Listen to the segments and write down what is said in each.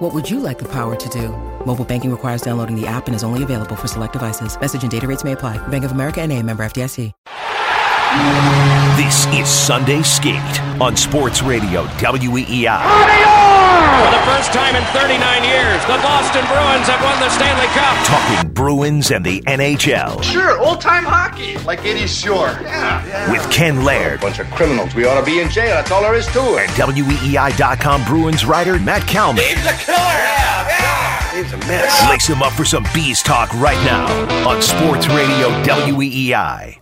What would you like the power to do? Mobile banking requires downloading the app and is only available for select devices. Message and data rates may apply. Bank of America and a member FDIC. This is Sunday Skate on Sports Radio WEEI. For the first time in 39 years, the Boston Bruins have won the Stanley Cup. Talking Bruins and the NHL Sure, old time hockey, like Eddie Shore. Yeah, yeah. with Ken Laird bunch of criminals. We ought to be in jail. That's all there is to it. and WEEI.com Bruins writer Matt Kalman. He's a killer. Yeah, yeah. He's a mess. Lace him up for some Bees Talk right now on Sports Radio WEEI.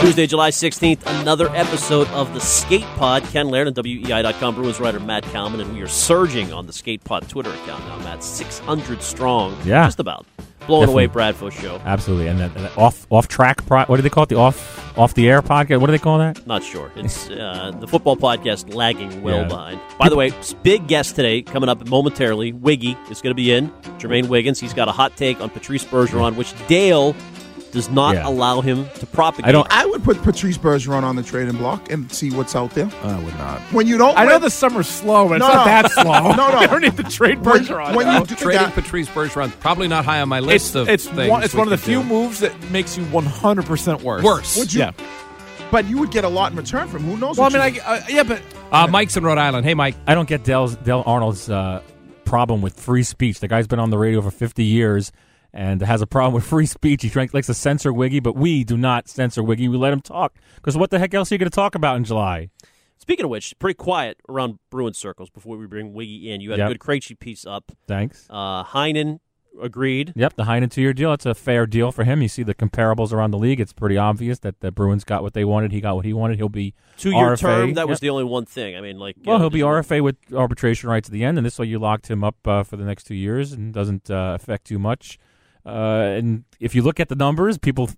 Tuesday, July 16th, another episode of the Skate Pod. Ken Laird and WEEI.com Bruins writer Matt Kalman, and we are surging on the Skate Pod Twitter account now, Matt. 600 strong. Yeah. Just about. Blowing Definitely. away Brad Fuss show. Absolutely, and that, that off off track. Pro, what do they call it? The off off the air podcast. What do they call that? Not sure. It's uh, the football podcast lagging well Yeah. behind. By the way, big guest today coming up momentarily. Wiggy is going to be in. Jermaine Wiggins. He's got a hot take on Patrice Bergeron, which Dale does not Yeah. allow him to propagate. I don't. I would put Patrice Bergeron on the trading block and see what's out there. I would not. When you don't, I know the summer's slow, but it's No, not no. that slow. No, no. I don't need to trade when, Bergeron. when you do Trading that, Patrice Bergeron probably not high on my list it's of it's things. one, it's one of the few do. moves that makes you 100 percent worse. Worse. Would you- Yeah. but you would get a lot in return from who knows. Well, I mean, you- I, uh, yeah, but Uh, Mike's in Rhode Island. Hey, Mike. I don't get Dale's, Dale Arnold's uh, problem with free speech. The guy's been on the radio for 50 years and has a problem with free speech. He likes to censor Wiggy, but we do not censor Wiggy. We let him talk because what the heck else are you going to talk about in July? Speaking of which, pretty quiet around Bruin circles before we bring Wiggy in. You had Yep. a good Krejci piece up. Thanks. Uh, Heinen agreed. Yep, the Heinen two-year deal. It's a fair deal for him. You see the comparables around the league. It's pretty obvious that the Bruins got what they wanted. He got what he wanted. He'll be Two year RFA. term. That was the only one thing. I mean, like. Well, uh, he'll be RFA with arbitration rights at the end, and this way you locked him up uh, for the next two years and doesn't uh, affect too much. Uh, and if you look at the numbers, people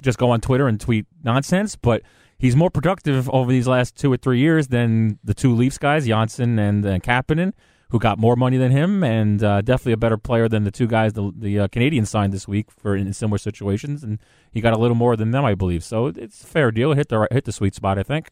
just go on Twitter and tweet nonsense, but he's more productive over these last two or three years than the two Leafs guys, Johnsson and uh, Kapanen, who got more money than him, and uh, definitely a better player than the two guys the, the uh, Canadiens signed this week for in similar situations, and he got a little more than them, I believe. So it's a fair deal. Hit the hit the sweet spot, I think.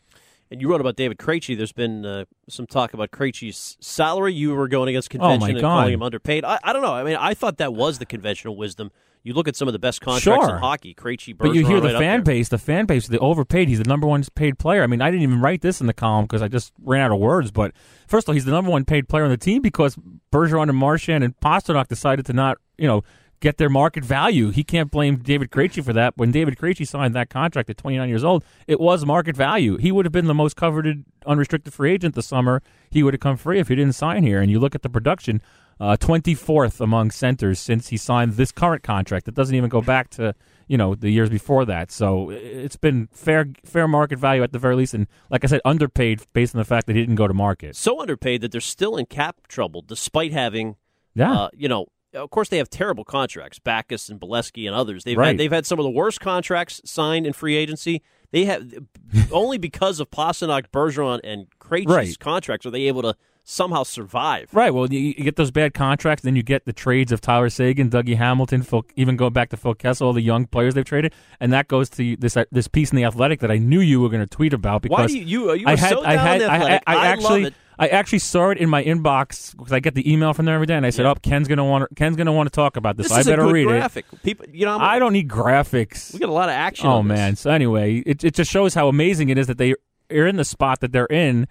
And you wrote about David Krejci. There's been uh, some talk about Krejci's salary. You were going against Oh, convention and calling him underpaid. I, I don't know. I mean, I thought that was the conventional wisdom. You look at some of the best contracts Sure. in hockey. Krejci, But you hear the right fan base, the fan base, the overpaid. He's the number one paid player. I mean, I didn't even write this in the column because I just ran out of words. But first of all, he's the number one paid player on the team because Bergeron and Marchand and Pastrnak decided to not, you know, get their market value. He can't blame David Krejci for that. When David Krejci signed that contract at 29 years old, it was market value. He would have been the most coveted unrestricted free agent this summer. He would have come free if he didn't sign here. And you look at the production, uh, 24th among centers since he signed this current contract. It doesn't even go back to you know the years before that. So it's been fair fair market value at the very least, and like I said, underpaid based on the fact that he didn't go to market. So underpaid that they're still in cap trouble despite having, Yeah. uh, you know, of course they have terrible contracts. Backes and Beleskey and others. They've Right. had, they've had some of the worst contracts signed in free agency. They have only because of Pastrnak, Bergeron, and Krejci's Right. contracts are they able to somehow survive. Right. Well, you, you get those bad contracts, then you get the trades of Tyler Seguin, Dougie Hamilton, Phil, even going back to Phil Kessel, all the young players they've traded, and that goes to this uh, this piece in the Athletic that I knew you were going to tweet about because Why do you you, you I had so I had I, Athletic. I, I actually love it. I actually saw it in my inbox because I get the email from there every day, and I said. "Oh, Ken's going to want Ken's going to want to talk about this. This so I is better a good read graphic. People, you know, it." I don't need graphics. We got a lot of action. Oh on this. man! So anyway, it it just shows how amazing it is that they are in the spot that they're in,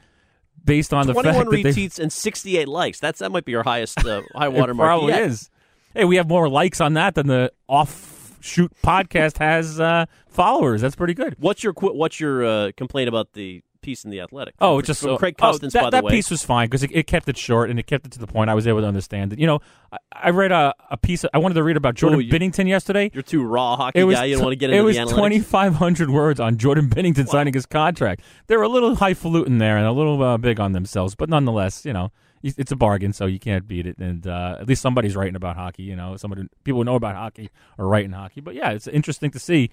based on the fact that they retweets and sixty-eight likes. That's that might be our highest uh, high It watermark. probably yet. is. Hey, we have more likes on that than the offshoot podcast has uh, followers. That's pretty good. What's your qu- what's your uh, complaint about the piece in the Athletic? Oh, From- just from so- Craig oh, Custance, that, by the that piece was fine because it, it kept it short and it kept it to the point. I was able to understand it. You know, I, I read a, a piece. I wanted to read about Jordan Oh, you- Binnington yesterday. You're too raw hockey It was guy. You don't want to get it into was the analytics. 2,500 words on Jordan Binnington signing his contract. They're a little highfalutin there and a little uh, big on themselves, but nonetheless, you know, it's a bargain, so you can't beat it. And uh, at least somebody's writing about hockey. You know, somebody people who know about hockey are writing hockey. But yeah, it's interesting to see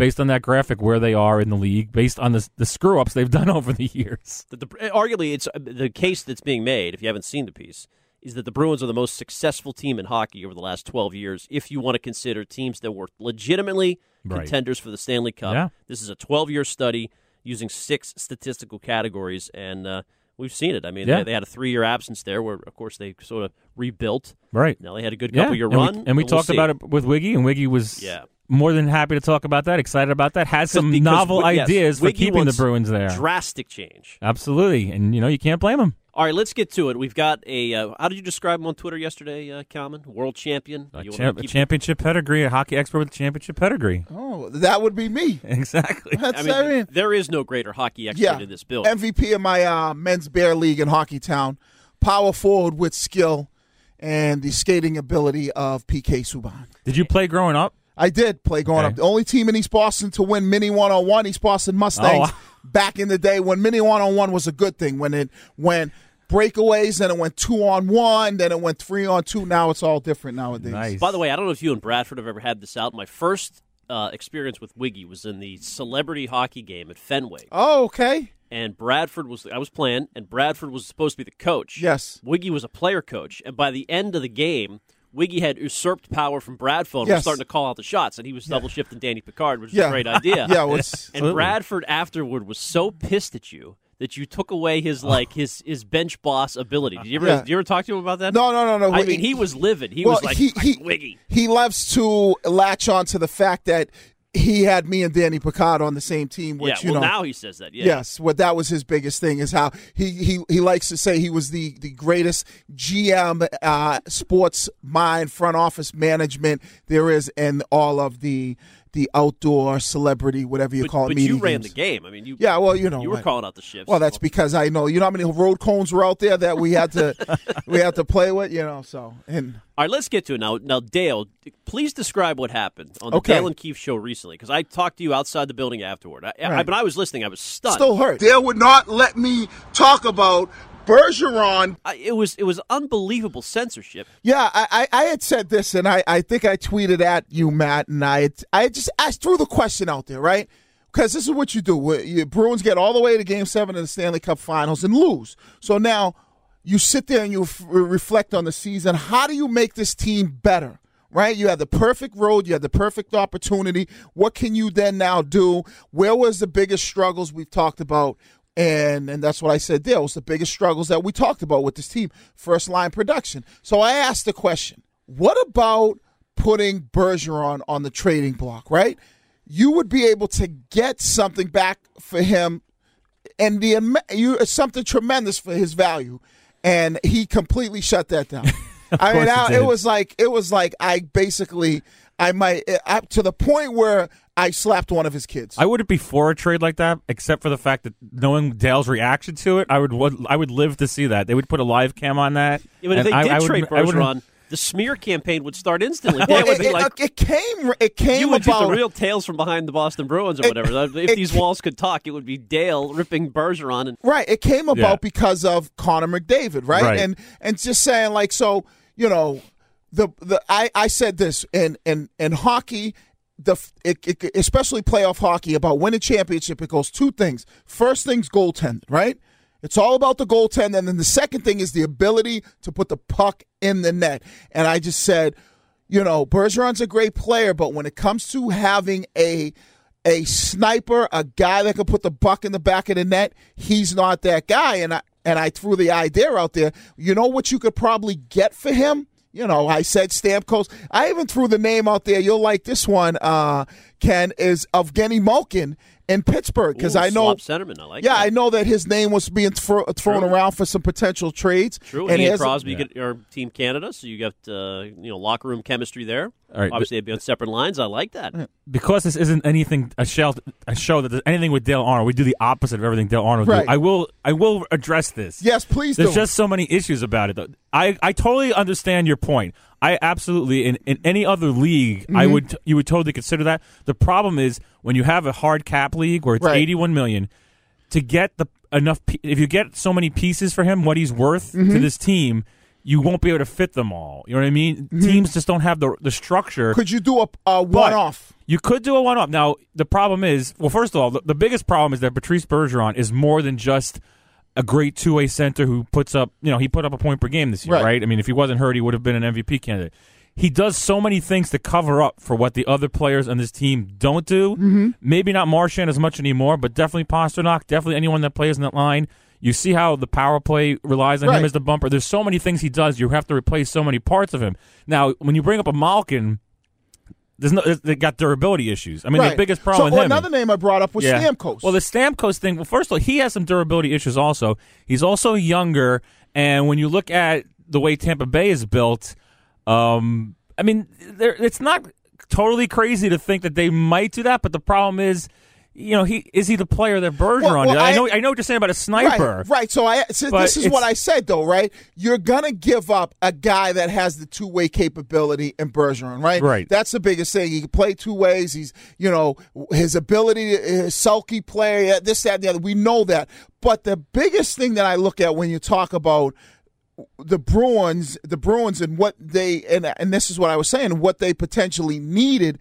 based on that graphic where they are in the league, based on the the screw ups they've done over the years. The, the, arguably, it's uh, the case that's being made. If you haven't seen the piece, is that the Bruins are the most successful team in hockey over the last 12 years. If you want to consider teams that were legitimately Right. contenders for the Stanley Cup, Yeah. this is a 12 year study using six statistical categories, and uh, we've seen it. I mean, Yeah. they, they had a three year absence there, where of course they sort of rebuilt. Right. Now they had a good Yeah, couple year and we- run, and we we'll talked see. about it with Wiggy, and Wiggy was Yeah. More than happy to talk about that, excited about that, had some Because- novel yes, ideas for keeping the Bruins there. Drastic change. Absolutely, and you know you can't blame him. All right, let's get to it. We've got a. Uh, how did you describe him on Twitter yesterday, uh, Kalman? World champion. A, You wanna champ- a championship pedigree, a hockey expert with a championship pedigree. Oh, that would be me. Exactly. That's I mean, I mean, there is no greater hockey expert yeah. in this building. MVP of my uh, men's bear league in Hockey Town. Power forward with skill and the skating ability of PK Subban. Did you play growing up? I did play growing Okay. up. The only team in East Boston to win Mini One on One, East Boston Mustangs, Oh, wow. back in the day when Mini One on One was a good thing. When it went breakaways, then it went two on one, then it went three on two. Now it's all different nowadays. Nice. By the way, I don't know if you and Bradford have ever had this out. My first uh, experience with Wiggy was in the celebrity hockey game at Fenway, Oh, okay. and Bradford was I was playing, and Bradford was supposed to be the coach. Yes. Wiggy was a player coach, and by the end of the game. Wiggy had usurped power from Bradford and was starting to call out the shots, and he was double shifting Danny Picard, which is Yeah. a great idea. Yeah, was. And Bradford afterward was so pissed at you that you took away his oh. like his his bench boss ability. Did you ever Yeah. did you ever talk to him about that? No, no, no, no. I mean, he was livid. He well, was like, he, he, Wiggy. he loves to latch on to the fact that he had me and Danny Picard on the same team, which yeah, you know. now he says that. Yeah. Yes, what that was his biggest thing is how he he, he likes to say he was the the greatest GM uh, sports mind front office management there is in all of the the outdoor celebrity whatever you But, call it but media you ran games. the game. I mean, you. Yeah, well, you know, you were I- calling out the shifts. Well, that's because I know you know how many road cones were out there that we had to we had to play with, you know. So and All right, let's get to it now. Now, Dale, please describe what happened on the Okay. Dale and Keefe show recently, because I talked to you outside the building afterward. I, I, Right. but I was listening. I was stunned. still hurt. Dale would not let me talk about Bergeron. It was it was unbelievable censorship. Yeah, I, I, I had said this, and I, I think I tweeted at you, Matt, and I had, I just I threw the question out there, right? Because this is what you do. You, Bruins get all the way to Game Seven of the Stanley Cup Finals and lose. So now you sit there and you f- reflect on the season. How do you make this team better? Right, you had the perfect road, you had the perfect opportunity. What can you then now do? Where was the biggest struggles we've talked about? And and that's what I said there was the biggest struggles that we talked about with this team, first line production. So I asked the question, what about putting Bergeron on the trading block, right? You would be able to get something back for him and the you something tremendous for his value. And he completely shut that down. I mean, I, it was like it was like I basically I might eh, up to the point where I slapped one of his kids. I wouldn't be for a trade like that, except for the fact that knowing Dale's reaction to it, I would would- I would live to see that. They would put a live cam on that. Yeah, but if they I- did I would- trade I wouldn't- Bergeron, the smear campaign would start instantly. Well, Dale would it, be it- like, it came it came you would get the real tales from behind the Boston Bruins or whatever. if it- these walls could talk, it would be Dale ripping Bergeron. And Right. It came about Yeah. because of Connor McDavid, right? Right. And and just saying like so, you know, the the I, I said this in in in hockey, the it, it, especially playoff hockey about winning championship. It goes two things. First thing's goaltending, right? It's all about the goaltend, and then the second thing is the ability to put the puck in the net. And I just said, you know, Bergeron's a great player, but when it comes to having a a sniper, a guy that can put the buck in the back of the net, he's not that guy. And I and I threw the idea out there. You know what you could probably get for him? You know, I said Stamkos. I even threw the name out there. You'll like this one, uh, Ken, is of Genny Malkin in Pittsburgh because I know swap centerman. I like yeah, that. I know that his name was being thro- thrown True. around for some potential trades. True. And he and here's- Crosby get, are Team Canada, so you got uh, you know locker room chemistry there. All right, Obviously, they'd be on separate lines. I like that. because this isn't anything a show a show that there's anything with Dale Arnold. We do the opposite of everything Dale Arnold Right. do. I will I will address this. Yes, please There's do. just so many issues about it. Though. I I totally understand your point. I absolutely in, in any other league I Mm-hmm. would you would totally consider that. The problem is when you have a hard cap league where it's Right. 81 million to get the enough, if you get so many pieces for him, what he's worth to Mm-hmm. this team, you won't be able to fit them all. You know what I mean? Teams just don't have the the structure. Could you do a, a one off? You could do a one off. Now the problem is, well, first of all, the, the biggest problem is that Patrice Bergeron is more than just a great two way center who puts up, you know, he put up a point per game this year, Right. right? I mean, if he wasn't hurt, he would have been an MVP candidate. He does so many things to cover up for what the other players on this team don't do. Mm-hmm. Maybe not Marchand as much anymore, but definitely Pastrnak, definitely anyone that plays in that line. You see how the power play relies on Right. him as the bumper. There's so many things he does. You have to replace so many parts of him. Now, when you bring up a Malkin, there's no they got durability issues. I mean, right. the biggest problem so, with him. Another name I brought up was Stamkos. Well, the Stamkos thing. Well, first of all, he has some durability issues. Also, he's also younger, and when you look at the way Tampa Bay is built, um, I mean, it's not totally crazy to think that they might do that. But the problem is, you know, he is he the player that Bergeron Well, well. I, I- know, I know what you're saying about a sniper. Right, right. So I so this is what I said though, right? You're gonna give up a guy that has the two way capability in Bergeron, right? Right. That's the biggest thing. He can play two ways. He's you know his ability, his sulky player, yeah, uh, this, that, and the other. We know that. But the biggest thing that I look at when you talk about the Bruins, the Bruins, and what they and and this is what I was saying, what they potentially needed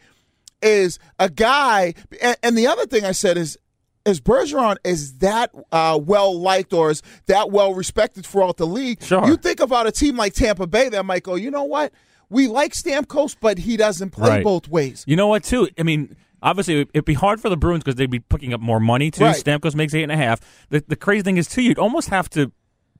is a guy. And, and the other thing I said is. Is Bergeron is that uh, well liked or is that well respected throughout the league? Sure. You think about a team like Tampa Bay that might go, you know what? We like Stamkos, but he doesn't play Right. both ways. You know what? Too. I mean, obviously, it'd be hard for the Bruins because they'd be picking up more money too. Right. Stamkos makes eight and a half. The the crazy thing is too, you'd almost have to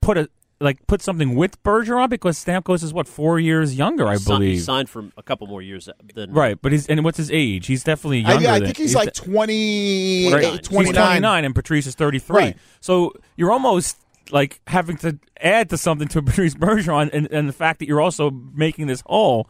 put a like put something with Bergeron because Stamkos is what four years younger, I Si- He believe. signed for a couple more years uh, than Right, but he's and what's his age? He's definitely younger. yeah, I than- think he's, like 20, right. 29. He's 29 and Patrice is 33. Right. So you're almost like having to add to something to Patrice Bergeron and, and the fact that you're also making this whole.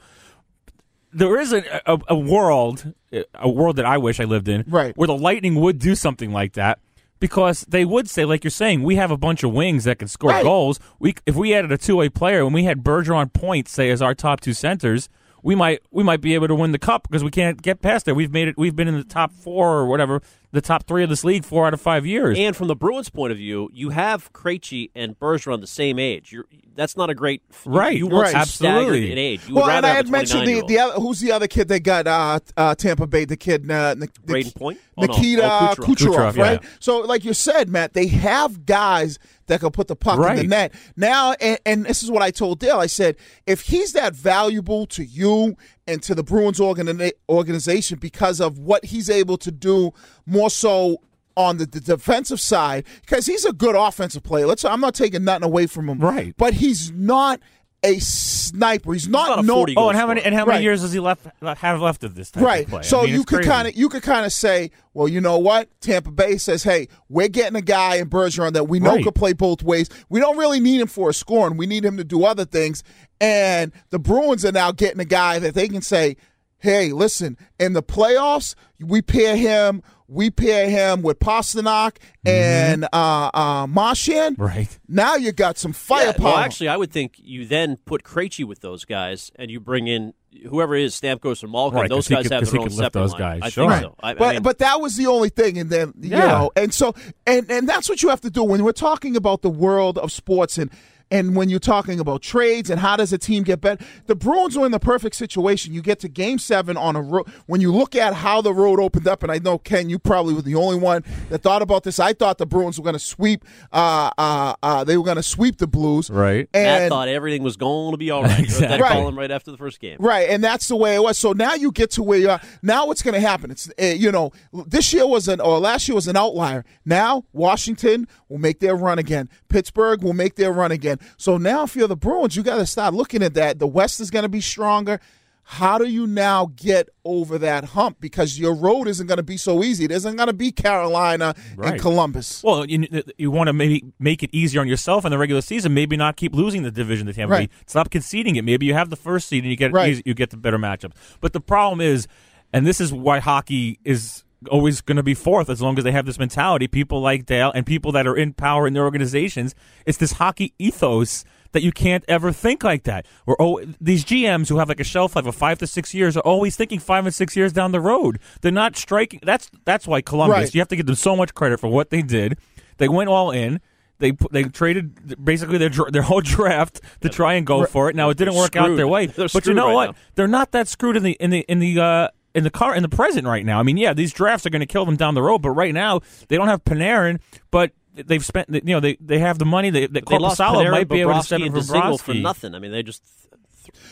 There is a, a, a world, a world that I wish I lived in, Right. where the Lightning would do something like that. Because they would say, like you're saying, we have a bunch of wings that can score Right. goals. We, if we added a two way player and we had Bergeron points, say as our top two centers, we might we might be able to win the cup because we can't get past there. We've made it. We've been in the top four or whatever, the top three of this league four out of five years. And from the Bruins' point of view, you have Krejci and Bergeron the same age. You're, that's not a great Right, You, want right. some staggered Absolutely. in age. You Well, and I had mentioned the, the other, who's the other kid they got uh, uh, Tampa Bay, the kid uh, Nik- Braden Nik- Point? Oh, no. Nikita Oh, Kucherov. Kucherov, Kucherov, right? yeah. So, like you said, Matt, they have guys that can put the puck in the net. Now, and, and this is what I told Dale. I said, if he's that valuable to you and to the Bruins organi- organization because of what he's able to do more so on the, the defensive side, because he's a good offensive player. Let's. I'm not taking nothing away from him, Right. But he's not a sniper. He's not, not a no. oh, and how many and how many Right. years does he left have left of this type Right. of play? I So mean, you could kind of you could kind of say, well, you know what? Tampa Bay says, hey, we're getting a guy in Bergeron that we know Right. could play both ways. We don't really need him for a scoring. We need him to do other things. And the Bruins are now getting a guy that they can say, hey, listen, in the playoffs, we pair him. We pair him with Pastrnak and uh, uh, Marchand. Mm-hmm. Right. Now you got some Yeah, firepower. well, actually, I would think you then put Krejci with those guys, and you bring in whoever it is, Stamkos or Malkin. Right, those 'cause he guys could- have 'cause their he own could lift separate those line. guys, I sure. think so. I, I but mean, but that was the only thing, and then you Yeah. know, and so and and that's what you have to do when we're talking about the world of sports and. And when you're talking about trades and how does a team get better, the Bruins are in the perfect situation. You get to Game Seven on a road. When you look at how the road opened up, and I know Ken, you probably were the only one that thought about this. I thought the Bruins were going to sweep. Uh, uh, uh, they were going to sweep the Blues, Right. Matt And thought everything was going to be all right. You heard that Exactly. call him right after the first game. Right, and that's the way it was. So now you get to where you are. Now what's going to happen? It's uh, you know this year was an or last year was an outlier. Now Washington will make their run again. Pittsburgh will make their run again. So now if you're the Bruins, you got to start looking at that. The West is going to be stronger. How do you now get over that hump? Because your road isn't going to be so easy. It isn't going to be Carolina and Columbus. Well, you you want to maybe make it easier on yourself in the regular season. Maybe not keep losing the division to Tampa Right. Bay. Stop conceding it. Maybe you have the first seed and you get Right. easy, you get the better matchups. But the problem is, and this is why hockey is always going to be fourth as long as they have this mentality. People like Dale and people that are in power in their organizations. It's this hockey ethos that you can't ever think like that. Or oh, these GMs who have like a shelf life of five to six years are always thinking five and six years down the road. They're not striking. That's that's why Columbus. Right. You have to give them so much credit for what they did. They went all in. They they traded basically their their whole draft to try and go for it. Now it didn't They're work out their way, They're but you know right what? now. They're not that screwed in the in the in the uh, in the car in the present right now. I mean, yeah, these drafts are going to kill them down the road, but right now they don't have Panarin, but they've spent you know they they have the money. They, they They lost Panarin, might be able to step in for for nothing. I mean, they just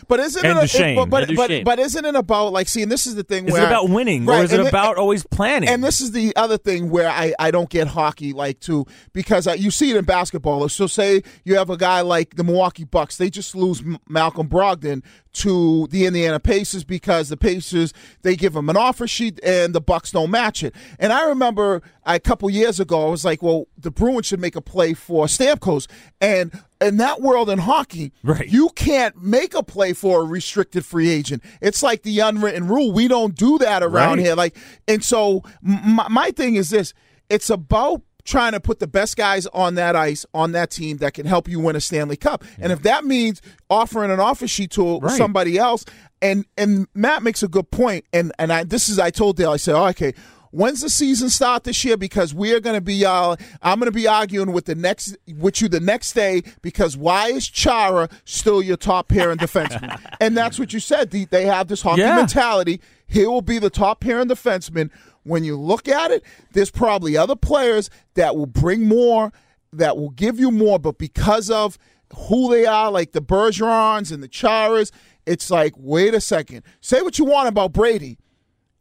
But isn't And it? A, Duchene. but but, And but, Duchene. but isn't it about like see? And this is the thing Is where it about winning, Right, or is it and it- about always planning? And this is the other thing where I, I don't get hockey like too because uh, you see it in basketball. So say you have a guy like the Milwaukee Bucks, they just lose Malcolm Brogdon to the Indiana Pacers because the Pacers they give him an offer sheet and the Bucks don't match it. And I remember a couple years ago I was like, well, the Bruins should make a play for Stamkos, and in that world in hockey, Right. you can't make a play for a restricted free agent. It's like the unwritten rule. We don't do that around Right. here. Like, and so m- my, my thing is this: it's about trying to put the best guys on that ice on that team that can help you win a Stanley Cup. And if that means offering an offer sheet to Right. somebody else, and and Matt makes a good point, and and I this is I told Dale I said, oh, okay. When's the season start this year? Because we are going to be, uh, I'm going to be arguing with the next, with you the next day. Because why is Chara still your top pair and defenseman? and that's what you said. They, they have this hockey Yeah. mentality. He will be the top pair and defenseman. When you look at it, there's probably other players that will bring more, that will give you more, but because of who they are, like the Bergerons and the Charas, it's like, wait a second. Say what you want about Brady.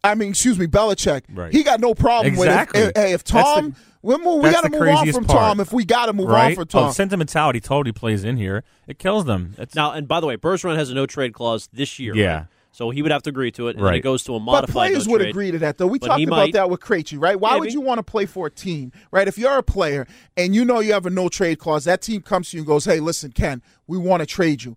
I mean, excuse me, Belichick. Right. He got no problem Exactly. with it. Hey, if Tom, the- we, move, we got to move on from part. Tom. If we got to move right? on from Tom, Oh, sentimentality totally plays in here. It kills them. It's, now. And by the way, Bergeron has a no trade clause this year. Yeah. right? So he would have to agree to it, and Right. it goes to a modified. But players no would trade. agree to that, though. We But talked about might. that with Krejci, right? Why would you want to play for a team, right? If you're a player and you know you have a no trade clause, that team comes to you and goes, "Hey, listen, Ken, we want to trade you."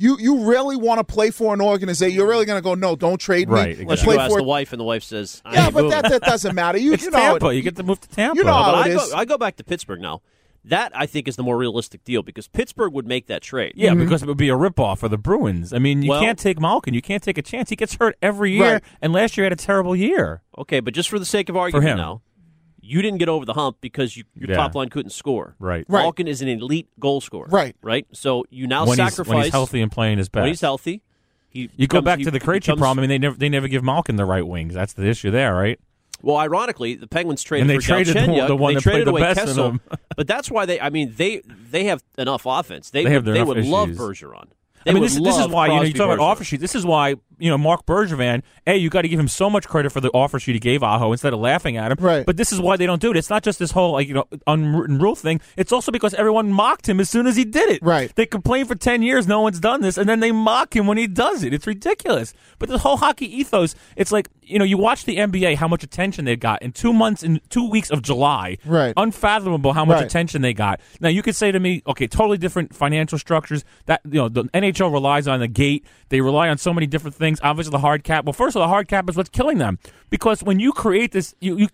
You you really want to play for an organization? You're really going to go, "No, don't trade me." Right, Unless Play you ask for the wife, and the wife says, I Yeah, but moving. that, that doesn't matter. You, it's you know, Tampa. it- you get to move to Tampa. You know how But it I is. go, I go back to Pittsburgh now. That I think is the more realistic deal because Pittsburgh would make that trade. Yeah, mm-hmm. because it would be a ripoff for the Bruins. I mean, you Well- can't take Malkin. You can't take a chance. He gets hurt every year, Right. and last year had a terrible year. Okay, but just for the sake of argument him. now, you didn't get over the hump because you, your Yeah. top line couldn't score. Right. Right. Malkin is an elite goal scorer. Right. Right. So you now when, he's, sacrifice when he's healthy and playing his best. when he's healthy. He You go back he to the Krejci becomes- problem. I mean, they never they never give Malkin the right wings. That's the issue there, right? Well, ironically, the Penguins traded And they for traded the- Galchenyuk. the one they that traded played the away best in Kessel, them. but that's why they. I mean, they they have enough offense. They, They have would, they would love issues. Bergeron. They I mean, this, this is love why you know you Crosby talk about Bergeron. offer sheet. This is why you know Marc Bergevin. hey, you got to give him so much credit for the offer sheet he gave Aho instead of laughing at him. Right. But this is why they don't do it. It's not just this whole like you know unwritten rule thing. It's also because everyone mocked him as soon as he did it. Right. They complain for ten years no one's done this, and then they mock him when he does it. It's ridiculous. But the whole hockey ethos, it's like you know you watch the NBA, how much attention they got in two months in two weeks of July. Right. Unfathomable how much Right. attention they got. Now you could say to me, okay, totally different financial structures. That you know the NHL relies on the gate. They rely on so many different things. Obviously, the hard cap. Well, first of all, the hard cap is what's killing them because when you create this, you, you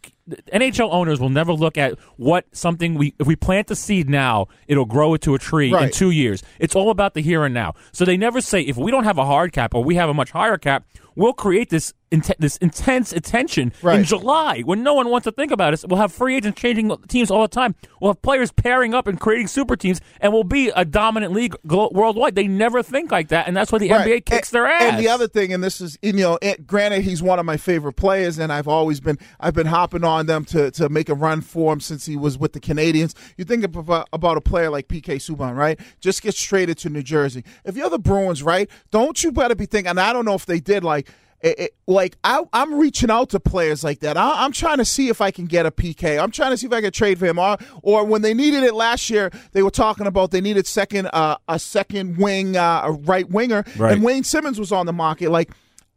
NHL owners will never look at what something we if we plant the seed now, it'll grow it to a tree in two years. It's all about the here and now. So they never say if we don't have a hard cap or we have a much higher cap, we'll create this int- this intense attention in July when no one wants to think about it. We'll have free agents changing teams all the time. We'll have players pairing up and creating super teams, and we'll be a dominant league worldwide. They never think like that, and that's why the Right. NBA kicks and, their ass. And the other thing, and this is, you know, granted, he's one of my favorite players, and I've always been, I've been hopping on them to to make a run for him since he was with the Canadiens. You think about, about a player like PK Subban, right? Just gets traded to New Jersey. If you're the Bruins, right, don't you better be thinking? And I don't know if they did like. It, it- like I, I'm reaching out to players like that. I, I'm trying to see if I can get a PK. I'm trying to see if I can trade for him. Or, or when they needed it last year, they were talking about they needed second uh, a second wing, uh, a right winger, Right. and Wayne Simmonds was on the market. Like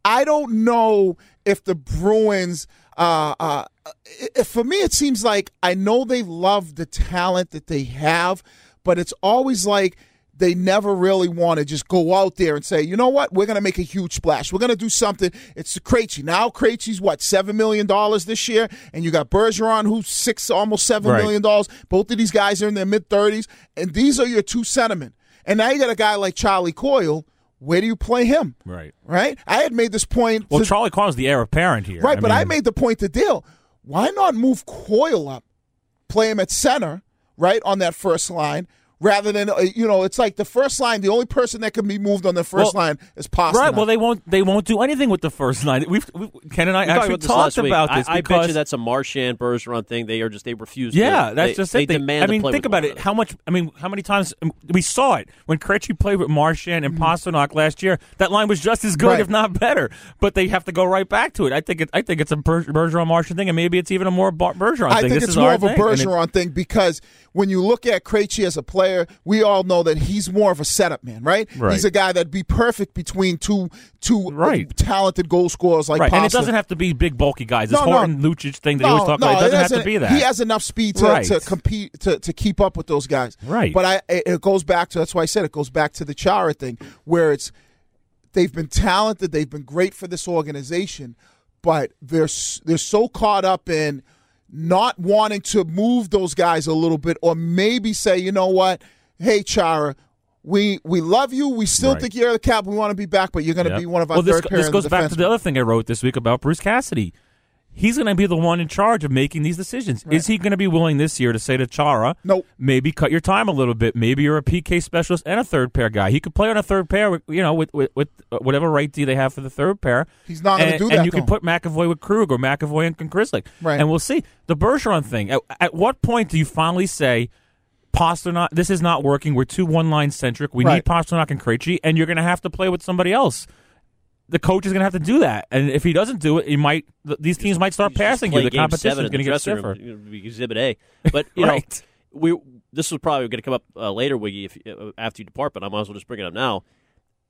I don't know if the Bruins. Uh, uh, for me, it seems like I know they love the talent that they have, but it's always like they never really want to just go out there and say, you know what, we're going to make a huge splash. We're going to do something. It's Krejci. Now Krejci's what, $7 million this year? And you got Bergeron, who's six, almost seven Right. million dollars. Both of these guys are in their mid 30s. And these are your two sentiment. And now you got a guy like Charlie Coyle. Where do you play him? right. Right? I had made this point. Well, to- Charlie Connell's the heir apparent here. Right, but I made the point to Dale. Why not move Coyle up, play him at center, right, on that first line. Rather than uh, you know, it's like the first line. The only person that can be moved on the first Well, line is Pastrnak. Right. Well, they won't. They won't do anything with the first line. We've, we Ken and I We talked actually about this talked week. about I- this. I, bet you that's a Marchand Bergeron thing. They are just they refuse. Yeah, to, that's they, just they it. They- demand. I to mean, play think about it. How much? I mean, how many times um, we saw it when Krejci played with Marchand and Pastrnak last year? That line was just as good, Right. if not better. But they have to go right back to it. I think. It, I think it's a Ber- Bergeron Marchand thing, and maybe it's even a more Bar- Bergeron I thing. think this it's is more of a thing, and it- Bergeron thing because when you look at Krejci as a player, we all know that he's more of a setup man, right? Right. He's a guy that'd be perfect between two two Right. talented goal scorers like right, and it doesn't have to be big, bulky guys. This No, no. Horton Lucic thing that you always talk about, it doesn't have to be that. He has enough speed to, Right. to compete to, to keep up with those guys. Right. But I it it goes back to that's why I said it goes back to the Chara thing where it's they've been talented, they've been great for this organization, but they're they're so caught up in not wanting to move those guys a little bit or maybe say, you know what, hey Chara, we we love you. We still Right. think you're the cap. We want to be back, but you're going to Yep. be one of our well, this, third this goes back to the other thing I wrote this week about Bruce Cassidy. He's going to be the one in charge of making these decisions. Is he going to be willing this year to say to Chara, Nope. maybe cut your time a little bit. Maybe you're a PK specialist and a third pair guy. He could play on a third pair, with, you know, with with, with uh, whatever right D they have for the third pair. He's not gonna And- do And you can though. put McAvoy with Krug or McAvoy and Grizzly. Right. And we'll see the Bergeron thing. At, at what point do you finally say? Pastrnak, this is not working. We're too one line centric. We Right. need Pastrnak and Krejci, and you're going to have to play with somebody else the coach is going to have to do that. And if he doesn't do it, he might. These teams might start passing play you. The competition seven is going to get stiffer. room. You're gonna be Exhibit A, but you Right. know, we this was probably going to come up uh, later, Wiggy, if uh, after you depart. But I might as well just bring it up now.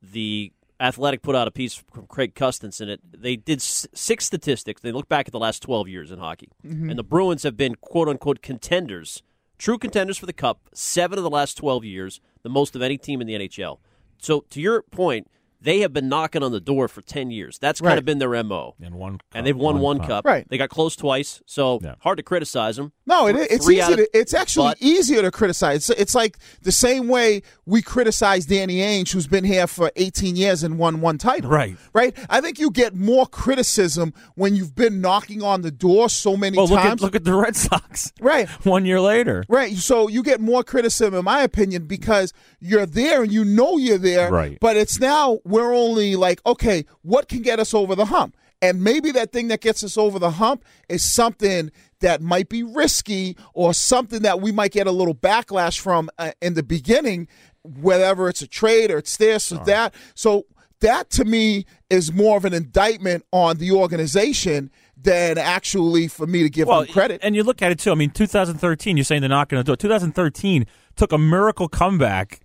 The Athletic put out a piece from Craig Custance in it. They did s- six statistics. They look back at the last twelve years in hockey, and the Bruins have been quote unquote contenders, true contenders for the Cup. Seven of the last twelve years, the most of any team in the NHL. So to your point. They have been knocking on the door for ten years. That's kind Right. of been their mo And one, and they've won one, cup. Right. They got close twice, so Yeah. hard to criticize them. No, it, it's Three easy. of- to, it's actually but- easier to criticize. It's, it's like the same way we criticize Danny Ainge, who's been here for 18 years and won one title. Right. Right. I think you get more criticism when you've been knocking on the door so many Well, look at times. look at the Red Sox. Right. One year later. Right. So you get more criticism, in my opinion, because you're there and you know you're there. Right. But it's now we're only like, okay, what can get us over the hump? And maybe that thing that gets us over the hump is something that might be risky or something that we might get a little backlash from uh, in the beginning, whether it's a trade or it's this or that. So that to me is more of an indictment on the organization than actually for me to give Well, them credit. And you look at it too. I mean, 2013. You're saying they're not going to do it. 2013 took a miracle comeback.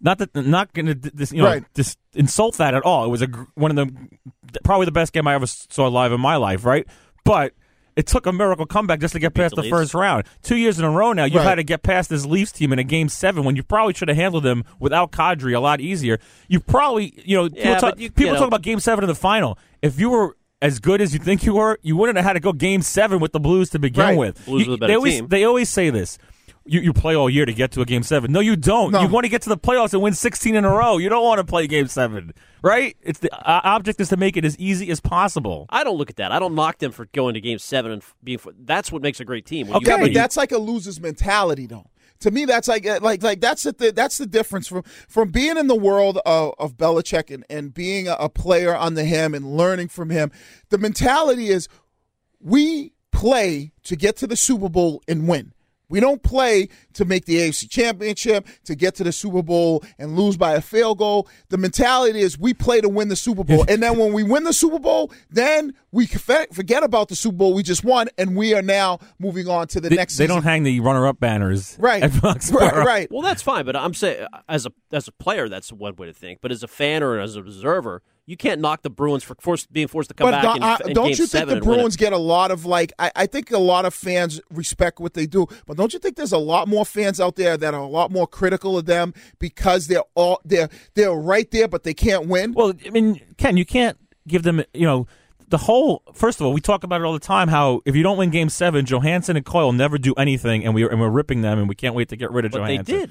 Not that not going to this you know Right. just insult that at all. It was a gr- one of the probably the best game I ever saw live in my life, right? But it took a miracle comeback just to get past the the first round. Two years in a row now, you've Right. had to get past this Leafs team in a game seven when you probably should have handled them without Kadri a lot easier. You probably, you know, people, talk, you- people you know- talk about game seven in the final. If you were as good as you think you were, you wouldn't have had to go game seven with the Blues to begin Right. with. Blues You- the they always team. they always say this. You, you play all year to get to a game seven. No, you don't. No. You want to get to the playoffs and win 16 in a row. You don't want to play game seven, right? It's the uh, object is to make it as easy as possible. I don't look at that. I don't knock them for going to Game Seven and being. That's what makes a great team. When Okay, Yeah, but a- that's like a loser's mentality, though. To me, that's like like like that's the that's the difference from from being in the world of, of Belichick and, and being a, a player under him and learning from him. The mentality is we play to get to the Super Bowl and win. We don't play to make the AFC Championship, to get to the Super Bowl and lose by a field goal. The mentality is we play to win the Super Bowl. and then when we win the Super Bowl, then we forget about the Super Bowl we just won and we are now moving on to the They, next they season. don't hang the runner-up banners, Right. At Foxborough. right, right. well, that's fine. But I'm saying, as a as a player, that's one way to think. But as a fan or as an observer, you can't knock the Bruins for forced, being forced to come But back. don't, in, in don't Game you think Seven the and win it. Bruins get a lot of like? I, I think a lot of fans respect what they do, but don't you think there's a lot more fans out there that are a lot more critical of them because they're all they're they're right there, but they can't win? Well, I mean, Ken, you can't give them, you know, the whole. First of all, we talk about it all the time. How if you don't win Game Seven, Johansson and Coyle never do anything, and we and we're ripping them, and we can't wait to get rid of But they did.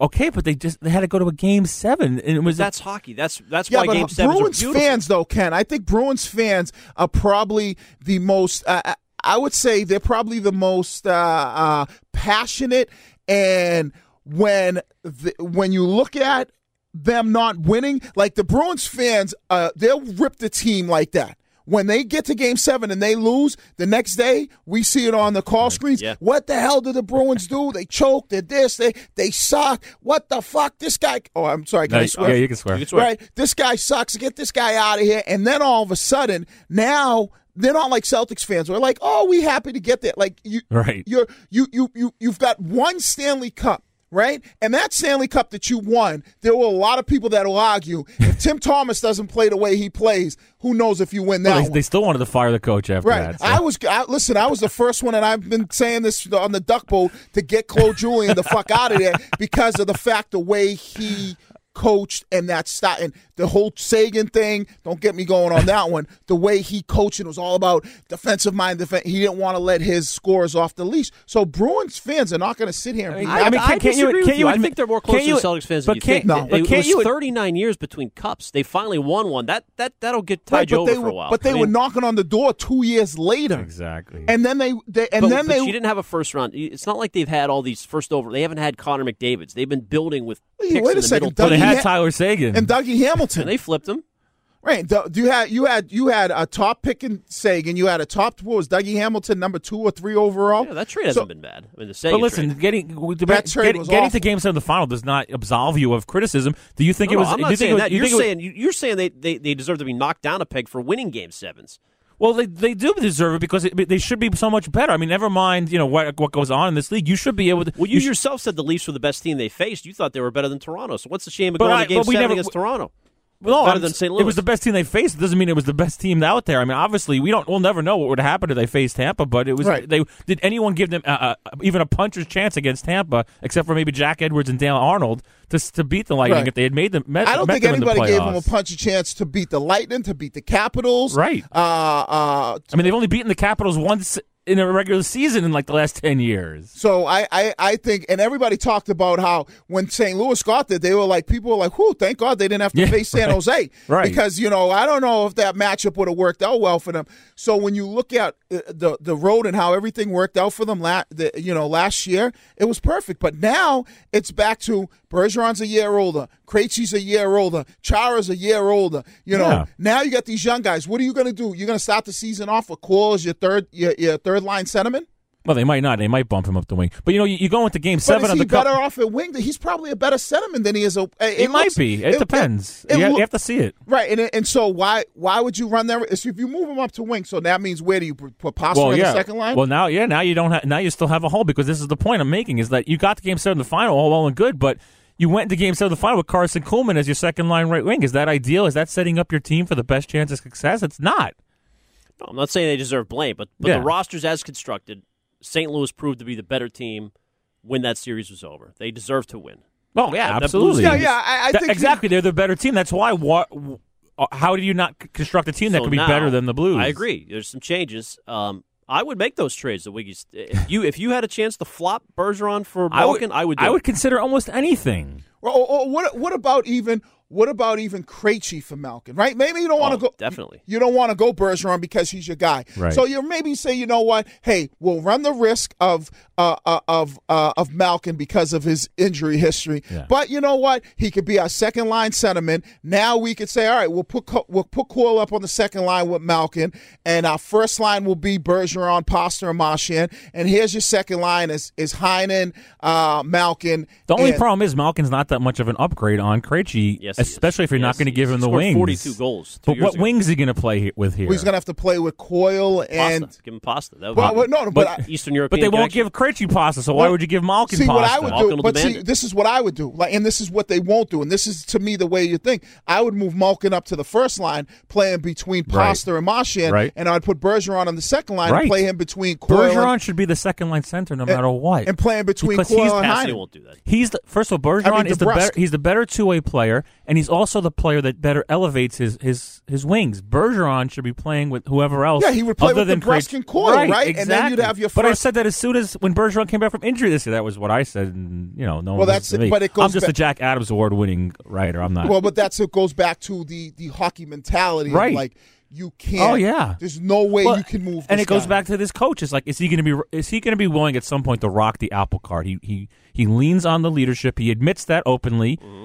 Okay, but they just they had to go to a Game Seven, and it was That's hockey. That's that's yeah, why but Game Seven Bruins are beautiful. fans though, Ken, I think Bruins fans are probably the most. Uh, I would say they're probably the most uh, uh, passionate And when the, when you look at them not winning, like the Bruins fans, uh, they'll rip the team like that. When they get to game seven and they lose, the next day we see it on the call screens. Yeah. What the hell did the Bruins do? They choke, They're this, they they suck. What the fuck? This guy oh I'm sorry, can No, I yeah, swear? you can swear. You can swear. Right? This guy sucks. Get this guy out of here. And then all of a sudden, now they're not like Celtics fans. We're like, oh, we happy to get that. Like you, Right. You're you you you you've got one Stanley Cup. Right? And that Stanley Cup that you won, there were a lot of people that will argue if Tim Thomas doesn't play the way he plays, who knows if you win that Well, they, they still wanted to fire the coach after Right. that. so- I was. I, listen. I was the first one, and I've been saying this on the duck boat to get Claude Julien the fuck out of there because of the fact the way he coached and that style and the whole Seguin thing. Don't get me going on that one. The way he coached it was all about defensive mind. Defense. He didn't want to let his scores off the leash. So Bruins fans are not going to sit here and be. I, I mean, I can't- can't you- disagree with can't you I think they're more close can't to the Celtics fans but than you can't- think. no, it, but it can't was you- 39 years between cups. They finally won one. That that that'll get tied you but over they for were, a while. but they I were knocking on the door two years later, exactly. and then they, they and but, then but they you didn't have a first round. It's not like they've had all these first over. They haven't had Connor McDavid's. They've been building with Wait, picks wait in a the second, middle. well, they had Ha- Tyler Seguin. and Dougie Hamilton. and they flipped them. Right. Do do you had you had you had a top pick in Seguin. You had a top what was Dougie Hamilton number two or three overall. Yeah, that trade hasn't So- been bad. I mean, the Seguin but listen, trade. getting the- That trade getting, was getting awful. to Game Seven of the final does not absolve you of criticism. Do you think No, it no, was? I'm not saying was, that. you You're think it was- saying you- you're saying they, they, they deserve to be knocked down a peg for winning Game Sevens. Well, they they do deserve it because it, they should be so much better. I mean, never mind, you know what what goes on in this league. You should be able to. Well, you, sh- yourself said the Leafs were the best team they faced. You thought they were better than Toronto. So what's the shame of But going I- to Game but we Seven never- against Toronto? No, better I'm than St. It was the best team they faced. It doesn't mean it was the best team out there. I mean, obviously, we don't. We'll never know what would happen if they faced Tampa. But it was. Right. They did anyone give them uh, uh, even a puncher's chance against Tampa, except for maybe Jack Edwards and Dale Arnold, to to beat the Lightning Right. if they had made them. Met, I don't think in the anybody gave them a playoffs. punch a chance to beat the Lightning, to beat the Capitals. Right. Uh, uh, I mean, they've only beaten the Capitals once in a regular season in like the last ten years. so I, I, I think, and everybody talked about how when St. Louis got there, they were like, people were like, whew, thank God they didn't have to Yeah, face San right. Jose. Right. Because, you know, I don't know if that matchup would have worked out well for them. So when you look at uh, the the road and how everything worked out for them, la- the, you know, last year, it was perfect. But now it's back to Bergeron's a year older, Krejci's a year older, Chara's a year older. You know, Yeah. now you got these young guys. What are you going to do? You're going to start the season off with Coyle as your third your, your third line centerman? Well, they might not. They might bump him up the wing. But you know, you, you go into Game But Seven is of he the Cup. better off at wing? He's probably a better centerman than he is a. It, It might looks- be. It, depends. it you, ha- loo- you have to see it. right, and and so why why would you run there? If you move him up to wing, so that means where do you put Pasta well, on yeah. the second line? Well, now, yeah, now you don't. Ha- now you still have a hole because this is the point I'm making is that you got the Game Seven the final, all well and good, but you went into Game Seven of the final with Karson Kuhlman as your second line right wing. Is that ideal? Is that setting up your team for the best chance of success? It's not. No, I'm not saying they deserve blame, but but Yeah. the rosters as constructed, St. Louis proved to be the better team when that series was over. They deserve to win. Oh yeah, That- that absolutely. Blues yeah, yeah, I, I think exactly. They're the better team. That's why. What? uh, How do you not construct a team that could be now, better than the Blues? I agree. There's some changes. Um, I would make those trades. The Wiggies. If you if you had a chance to flop Bergeron for I would. I would. Do I it. would consider almost anything. Or, or, or what what about even what about even Krejci for Malkin? Right? Maybe you don't want Oh, to go. definitely. You don't want to go Bergeron because he's your guy. Right. So you maybe say, you know what? Hey, we'll run the risk of uh, uh, of uh, of Malkin because of his injury history. Yeah. But you know what? He could be our second line sentiment. Now we could say, all right, we'll put Co- we'll put Coyle up on the second line with Malkin, and our first line will be Bergeron, Pasta, and Marchand. And here's your second line is is Heinen, uh, Malkin. The only and- problem is Malkin's not that much of an upgrade on Krejci, Yes, he is. Especially if you're Yes, not going to give him the scored wings. 42 goals two But years what ago. wings is he going to play with here? He's gonna have to play with Coyle and pasta. Give him pasta. That would Well, be well, no, no, but I- Eastern but they won't connection. give Krejci pasta, so why Well, would you give Malkin see pasta? what I would Malkin do, but see, it. this is what I would do, like, and this is what they won't do, and this is to me the way you think. I would move Malkin up to the first line, playing between Right. Pasta and Marchand, Right. and I'd put Bergeron on the second line Right. and play him between Coyle Bergeron and, should be the second line center no matter what. and playing between Because Coyle he's- and Cassidy Heinen. won't do that. He's the first of all, Bergeron is the better. He's the better two way player, and he's also the player that better elevates his his his wings. Bergeron should be playing with whoever else. Yeah, he would play other with than DeBrusk Krejci. and Coyle, right? right? And then you'd exactly. have your But I first- said that as soon as when Bergeron came back from injury this year, that was what I said. And you know, no one Well, listened that's to it, me. but it I'm goes just back- a Jack Adams award winning writer. I'm not. Well, but that's it goes back to the the hockey mentality, of Right. like you oh, can't. Oh, yeah. There's no way Well, you can move. And this it goes guy. back to this coach. It's like, is he going to be? Is he going to be willing at some point to rock the apple cart? He he he leans on the leadership. He admits that openly. Mm-hmm.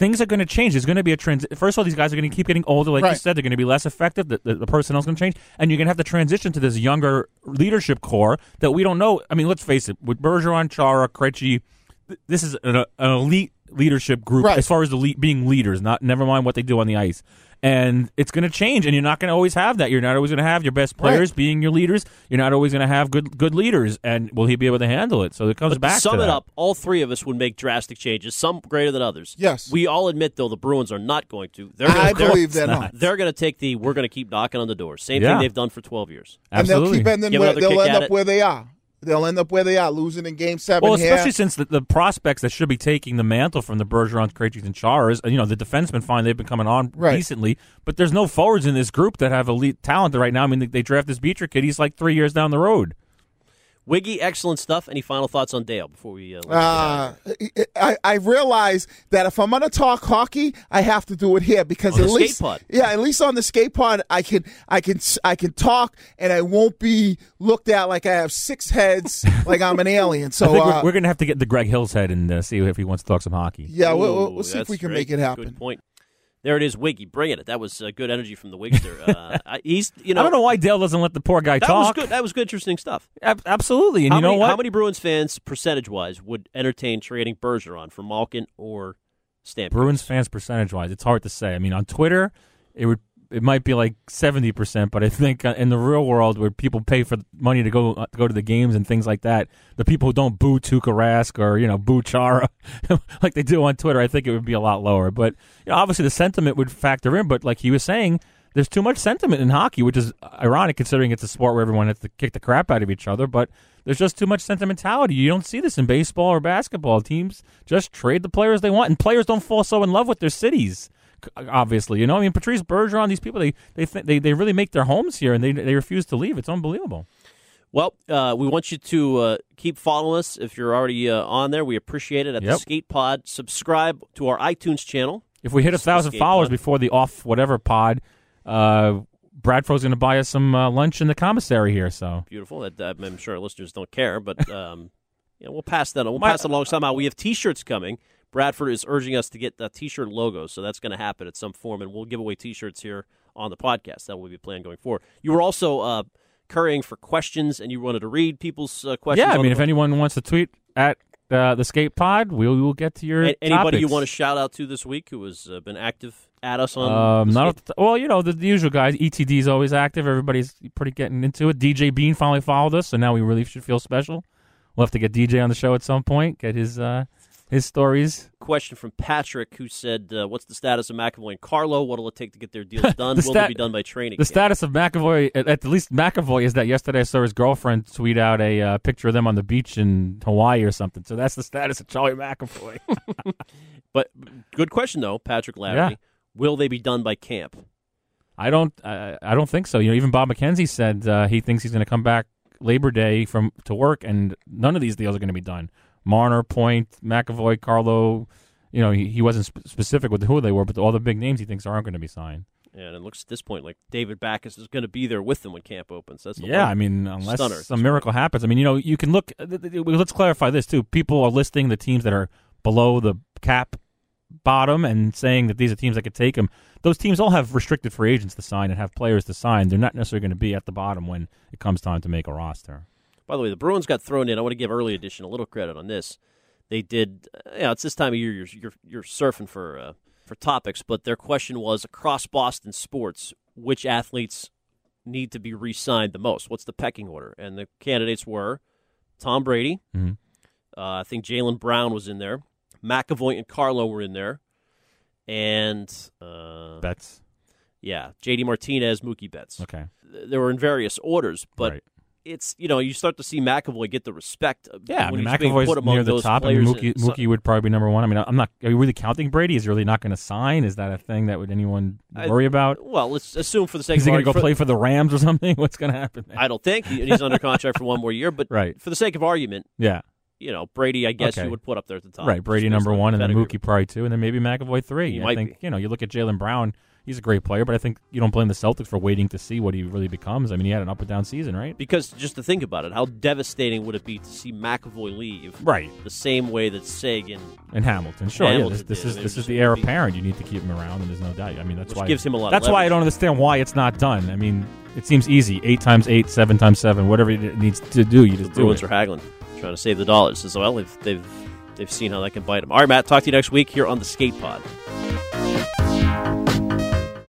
Things are going to change. There's going to be a trans. First of all, these guys are going to keep getting older. Like you said, they're going to be less effective. The, the, the personnel's going to change, and you're going to have to transition to this younger leadership core that we don't know. I mean, let's face it. With Bergeron, Chara, Krejci, th- this is an, an elite leadership group Right. as far as the le- being leaders. Not never mind what they do on the ice. And it's going to change, and you're not going to always have that. You're not always going to have your best Right. players being your leaders. You're not always going to have good good leaders. And will he be able to handle it? So it comes But back to sum to it that. up, all three of us would make drastic changes, some greater than others. Yes. We all admit, though, the Bruins are not going to. They're gonna, I they're- believe they're not. They're going to take the we're going to keep knocking on the door. Same Yeah. thing they've done for 12 years. and they'll Absolutely. keep ending Give where they'll end up it. where they are. They'll end up where they are, losing in Game Seven Well, here. especially since the, the prospects that should be taking the mantle from the Bergerons, Krejcis, and Charas, you know, the defensemen fine they've been coming on Right. decently, but there's no forwards in this group that have elite talent right now. I mean, they, they draft this Beecher kid; he's like three years down the road. Wiggy, excellent stuff. Any final thoughts on Dale before we uh, let you get out of here? Uh, I, I realize that if I'm going to talk hockey, I have to do it here because On at the least, skate pod. yeah, at least on the skate pod, I can, I can, I can talk, and I won't be looked at like I have six heads, like I'm an alien. So, I think uh, we're, we're going to have to get the Greg Hills head and uh, see if he wants to talk some hockey. yeah, we'll, we'll, we'll see if we can great. make it happen. Good point. There it is, Wiggy. Bring it. That was uh, good energy from the Wigster. Uh, he's, you know, I don't know why Dale doesn't let the poor guy that talk. was good. That was good, interesting stuff. Ab- absolutely, and how you know what? How many Bruins fans, percentage wise, would entertain trading Bergeron for Malkin or Stamp? Bruins fans percentage wise, it's hard to say. I mean, on Twitter, it would it might be like seventy percent, but I think uh, in the real world, where people pay for money to go uh, to go to the games and things like that, the people who don't boo Tuukka Rask or you know boo Chara like they do on Twitter, I think it would be a lot lower. But you know, obviously the sentiment would factor in. But like he was saying. There's too much sentiment in hockey, which is ironic considering it's a sport where everyone has to kick the crap out of each other. But there's just too much sentimentality. You don't see this in baseball or basketball. Teams just trade the players they want, and players don't fall so in love with their cities. Obviously, you know. I mean, Patrice Bergeron, these people, they they th- they they really make their homes here, and they they refuse to leave. It's unbelievable. Well, uh, we want you to uh, keep following us if you're already uh, on there. We appreciate it at the Skate Pod. Subscribe to our iTunes channel. If we hit a thousand followers Pod. before the off whatever pod, uh, Bradford's going to buy us some uh, lunch in the commissary here. So Beautiful. I'm sure our listeners don't care, but um, know, we'll pass that. on. We'll My- pass it along somehow. We have T-shirts coming. Bradford is urging us to get the T-shirt logos, so that's going to happen at some form, and we'll give away T-shirts here on the podcast. That will be planned going forward. You were also uh, currying for questions, and you wanted to read people's uh, questions. yeah, I mean, if anyone wants to tweet at uh, the Skate Pod, we will get to your A- Anybody you want to shout out to this week who has uh, been active at us on? Um, the not off well, you know the, the usual guys. ETD is always active. Everybody's pretty getting into it. DJ Bean finally followed us, so now we really should feel special. We'll have to get DJ on the show at some point. Get his uh, his stories. question from Patrick who said, uh, "What's the status of McAvoy and Carlo? What'll it take to get their deals done? The Will stat- they be done by training?" The camp?" status of McAvoy, at, at least McAvoy, is that yesterday I saw his girlfriend tweet out a uh, picture of them on the beach in Hawaii or something. So that's the status of Charlie McAvoy. But good question though, Patrick Larry. Yeah. Will they be done by camp? I don't. Uh, I don't think so. You know, even Bob McKenzie said uh, he thinks he's going to come back Labor Day from to work, and none of these deals are going to be done. Marner, Point, McAvoy, Carlo. You know, he, he wasn't sp- specific with who they were, but all the big names he thinks aren't going to be signed. And it looks at this point like David Backes is going to be there with them when camp opens. That's Yeah, I mean, unless stunner some miracle happens. I mean, you know, you can look. Let's clarify this too. People are listing the teams that are below the cap bottom and saying that these are teams that could take them. Those teams all have restricted free agents to sign and have players to sign. They're not necessarily going to be at the bottom when it comes time to make a roster. By the way, the Bruins got thrown in. I want to give early edition a little credit on this. They did. Uh, yeah, it's this time of year. You're you're, you're surfing for uh, for topics, but their question was across Boston sports, which athletes need to be re-signed the most? What's the pecking order? And the candidates were Tom Brady. Mhm. Uh, I think Jaylen Brown was in there. McAvoy and Carlo were in there, and uh, Betts. yeah, J.D. Martinez, Mookie Betts. Okay. They were in various orders, but Right. It's you know you start to see McAvoy get the respect. Yeah, I mean, McAvoy's put near the top. I mean, Mookie, and so- Mookie would probably be number one. I mean, I'm not. Are you really counting Brady? Is he really not going to sign? Is that a thing that would anyone I- worry about? Well, let's assume for the sake Is he going to go argument- play for the Rams or something? What's going to happen? There? I don't think he's under contract for one more year, but Right. for the sake of argument, Yeah. you know Brady, I guess Okay. you would put up there at the top. Right, Brady number one, and then. Mookie probably two, and then maybe McAvoy three. He I might think be. you know you look at Jaylen Brown. He's a great player, but I think you don't blame the Celtics for waiting to see what he really becomes. I mean, he had an up and down season, right? Because just to think about it, how devastating would it be to see McAvoy leave? Right. The same way that Seguin And Hamilton, sure, Hamilton yeah. This, this is this is the heir apparent. You need to keep him around, and there's no doubt. I mean, that's why gives him a lot of That's why I don't understand why it's not done. I mean, it seems easy. Eight times eight, seven times seven, whatever it needs to do, you just the do Bruins it. are haggling, trying to save the dollars as well. They've, they've they've seen how that can bite them. All right, Matt. Talk to you next week here on the Skate Pod.